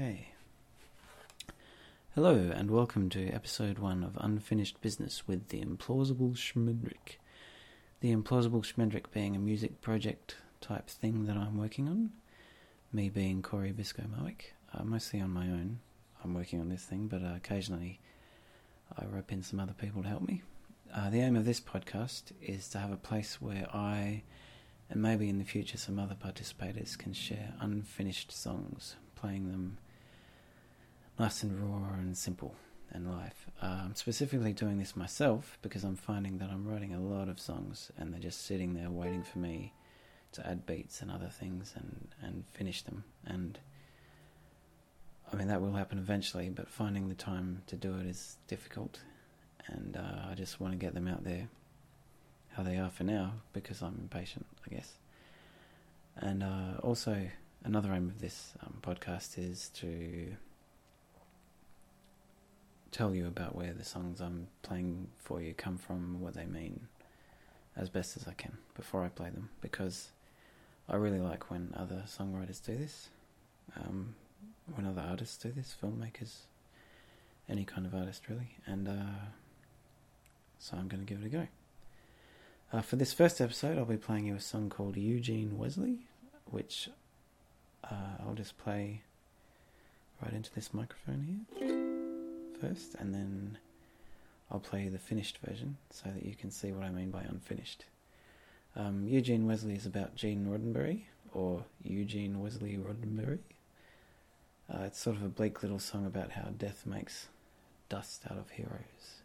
Okay. Hello, and welcome to episode one of Unfinished Business with the Implausible Schmendrick. The Implausible Schmendrick being a music project type thing that I'm working on. Me being Corey Bisco Mowick, uh, mostly on my own. I'm working on this thing, but uh, occasionally I rope in some other people to help me. Uh, the aim of this podcast is to have a place where I, and maybe in the future some other participators, can share unfinished songs, playing them nice and raw and simple and live. Uh, I'm specifically doing this myself because I'm finding that I'm writing a lot of songs and they're just sitting there waiting for me to add beats and other things and, and finish them. And I mean, that will happen eventually, but finding the time to do it is difficult. And uh, I just want to get them out there how they are for now because I'm impatient, I guess. And uh, also, another aim of this um, podcast is to tell you about where the songs I'm playing for you come from, what they mean, as best as I can before I play them, because I really like when other songwriters do this, um, when other artists do this, filmmakers, any kind of artist really, and uh, so I'm going to give it a go. Uh, for this first episode, I'll be playing you a song called Eugene Wesley, which uh, I'll just play right into this microphone here first, and then I'll play the finished version so that you can see what I mean by unfinished. Um, Eugene Wesley is about Gene Roddenberry, or Eugene Wesley Roddenberry. Uh, it's sort of a bleak little song about how death makes dust out of heroes.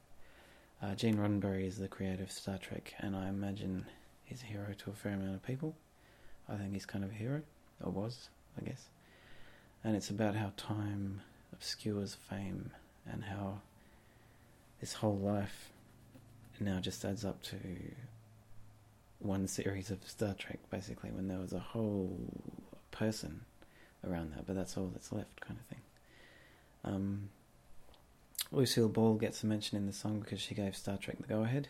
Uh, Gene Roddenberry is the creator of Star Trek, and I imagine he's a hero to a fair amount of people. I think he's kind of a hero, or was, I guess. And it's about how time obscures fame and how this whole life now just adds up to one series of Star Trek, basically, when there was a whole person around that, but that's all that's left, kind of thing. Um, Lucille Ball gets a mention in the song because she gave Star Trek the go ahead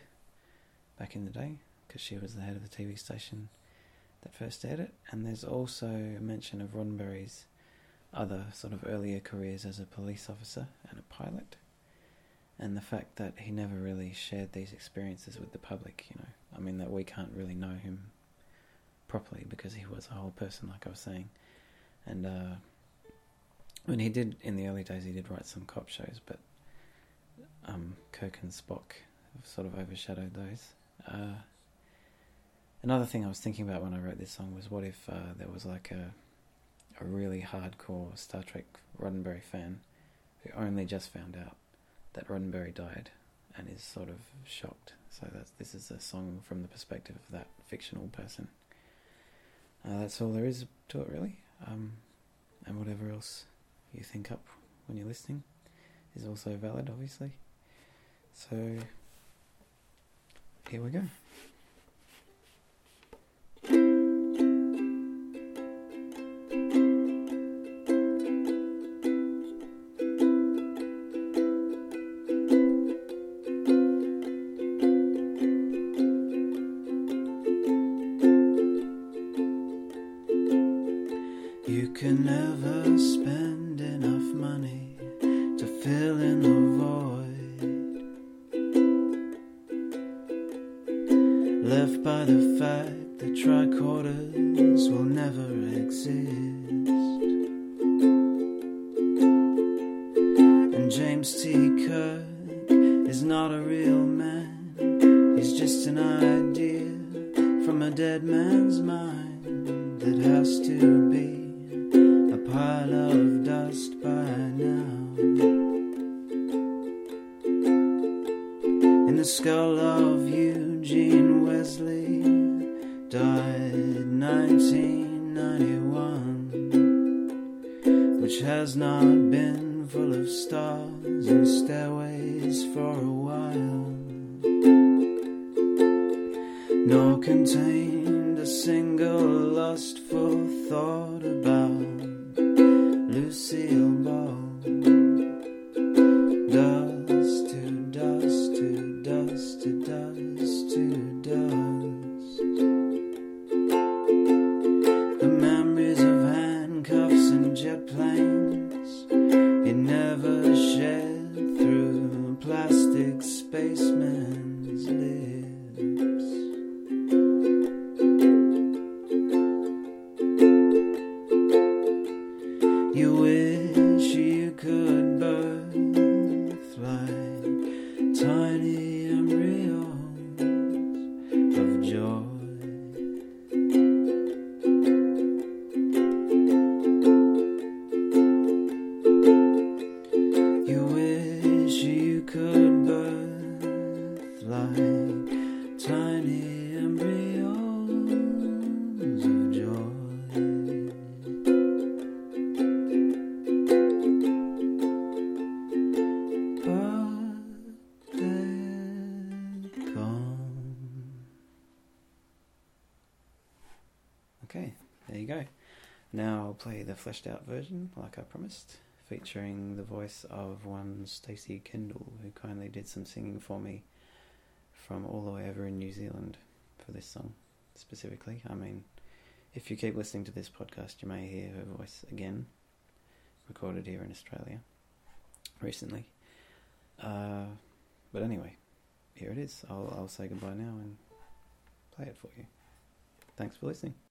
back in the day, because she was the head of the TV station that first aired it, and there's also a mention of Roddenberry's other sort of earlier careers as a police officer and a pilot, and the fact that he never really shared these experiences with the public. You know, I mean that we can't really know him properly because he was a whole person, like I was saying, and uh, when he did in the early days, he did write some cop shows, but um, Kirk and Spock have sort of overshadowed those. Uh, another thing I was thinking about when I wrote this song was what if uh, there was like a a really hardcore Star Trek Roddenberry fan who only just found out that Roddenberry died and is sort of shocked. So that's this is a song from the perspective of that fictional person. Uh, that's all there is to it, really. Um, and whatever else you think up when you're listening is also valid, obviously. So here we go. Left by the fact that tricorders will never exist. And James T. Kirk is not a real man, he's just an idea from a dead man's mind that has to be a pile of died 1991, which has not been full of stars and stairways for a while, nor contained a single lustful thought about Lucille lips. You wish you could butterfly tiny. Tiny embryos of joy. Okay, there you go. Now I'll play the fleshed out version, like I promised, featuring the voice of one Stacey Kendall, who kindly did some singing for me from all the way over in New Zealand for this song specifically. I mean, if you keep listening to this podcast, you may hear her voice again, recorded here in Australia recently. Uh, but anyway, here it is. I'll, I'll say goodbye now and play it for you. Thanks for listening.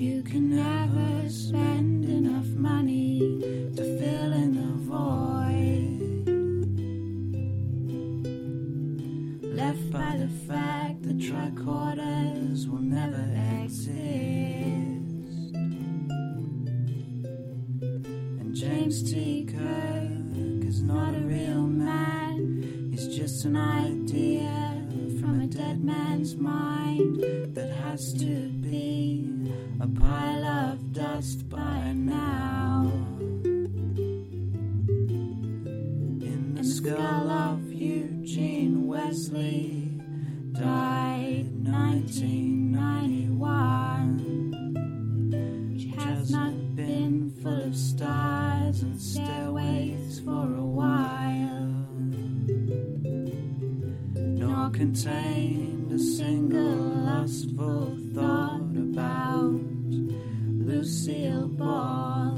You can never spend enough money to fill in the void left by the fact that tricorders will never exist. And James T. Kirk is not a real man, he's just an idea from a dead man's mind that has to be a pile of dust by now. In the skull of Eugene Wesley, died 1991. Which has not been full of stars and stairways for a while, nor contained a single lustful thought about Lucille Ball.